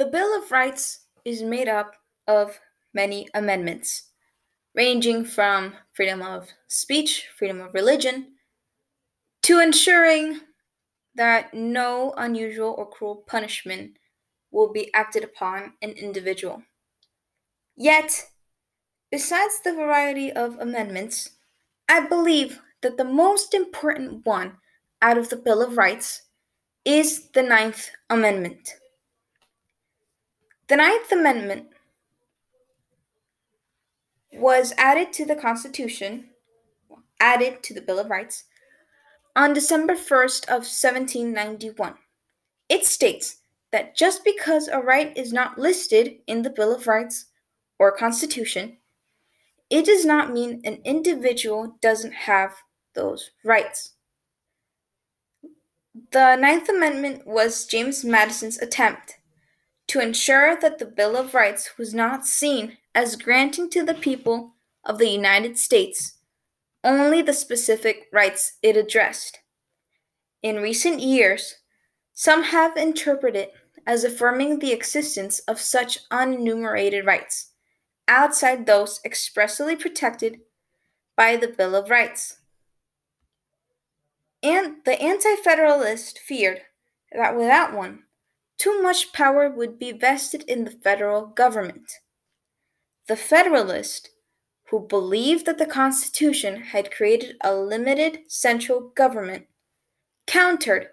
The Bill of Rights is made up of many amendments, ranging from freedom of speech, freedom of religion, to ensuring that no unusual or cruel punishment will be acted upon an individual. Yet, besides the variety of amendments, I believe that the most important one out of the Bill of Rights is the Ninth Amendment. The Ninth Amendment was added to the Constitution, added to the Bill of Rights, on December 1st of 1791. It states that just because a right is not listed in the Bill of Rights or Constitution, it does not mean an individual doesn't have those rights. The Ninth Amendment was James Madison's attempt to ensure that the Bill of Rights was not seen as granting to the people of the United States only the specific rights it addressed. In recent years, some have interpreted it as affirming the existence of such unenumerated rights outside those expressly protected by the Bill of Rights. And the Anti Federalist feared that without one, too much power would be vested in the federal government. The Federalist, who believed that the Constitution had created a limited central government, countered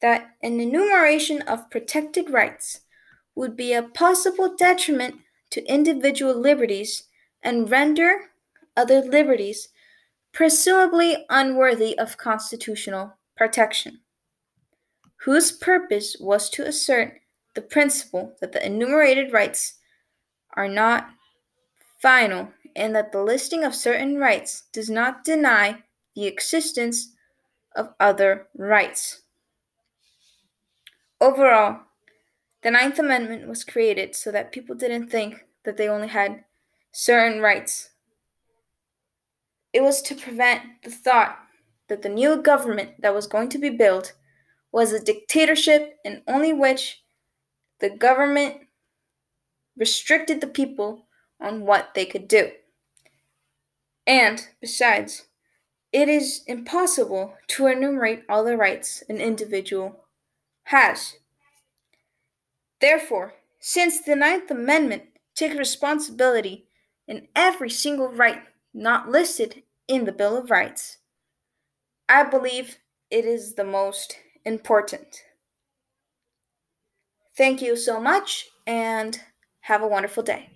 that an enumeration of protected rights would be a possible detriment to individual liberties and render other liberties presumably unworthy of constitutional protection whose purpose was to assert the principle that the enumerated rights are not final and that the listing of certain rights does not deny the existence of other rights. Overall, the Ninth Amendment was created so that people didn't think that they only had certain rights. It was to prevent the thought that the new government that was going to be built was a dictatorship in only which the government restricted the people on what they could do. And besides, it is impossible to enumerate all the rights an individual has. Therefore, since the Ninth Amendment takes responsibility in every single right not listed in the Bill of Rights, I believe it is the most important. Thank you so much and have a wonderful day.